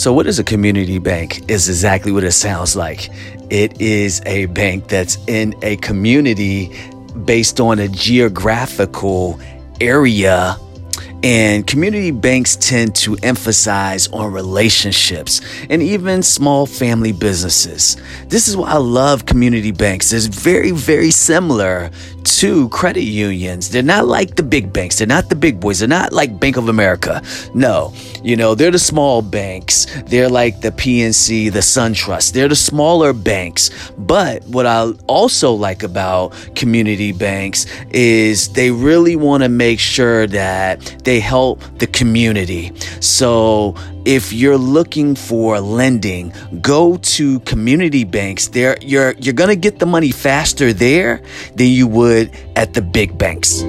So, what is a community bank? Is exactly what it sounds like. It is a bank that's in a community based on a geographical area and community banks tend to emphasize on relationships and even small family businesses. This is why I love community banks. It's very, very similar to credit unions. They're not like the big banks. They're not the big boys. They're not like Bank of America. No, you know, they're the small banks. They're like the PNC, the SunTrust. They're the smaller banks. But what I also like about community banks is they really want to make sure that they help the community. So if you're looking for lending, go to community banks. There, you're you're gonna get the money faster there than you would at the big banks.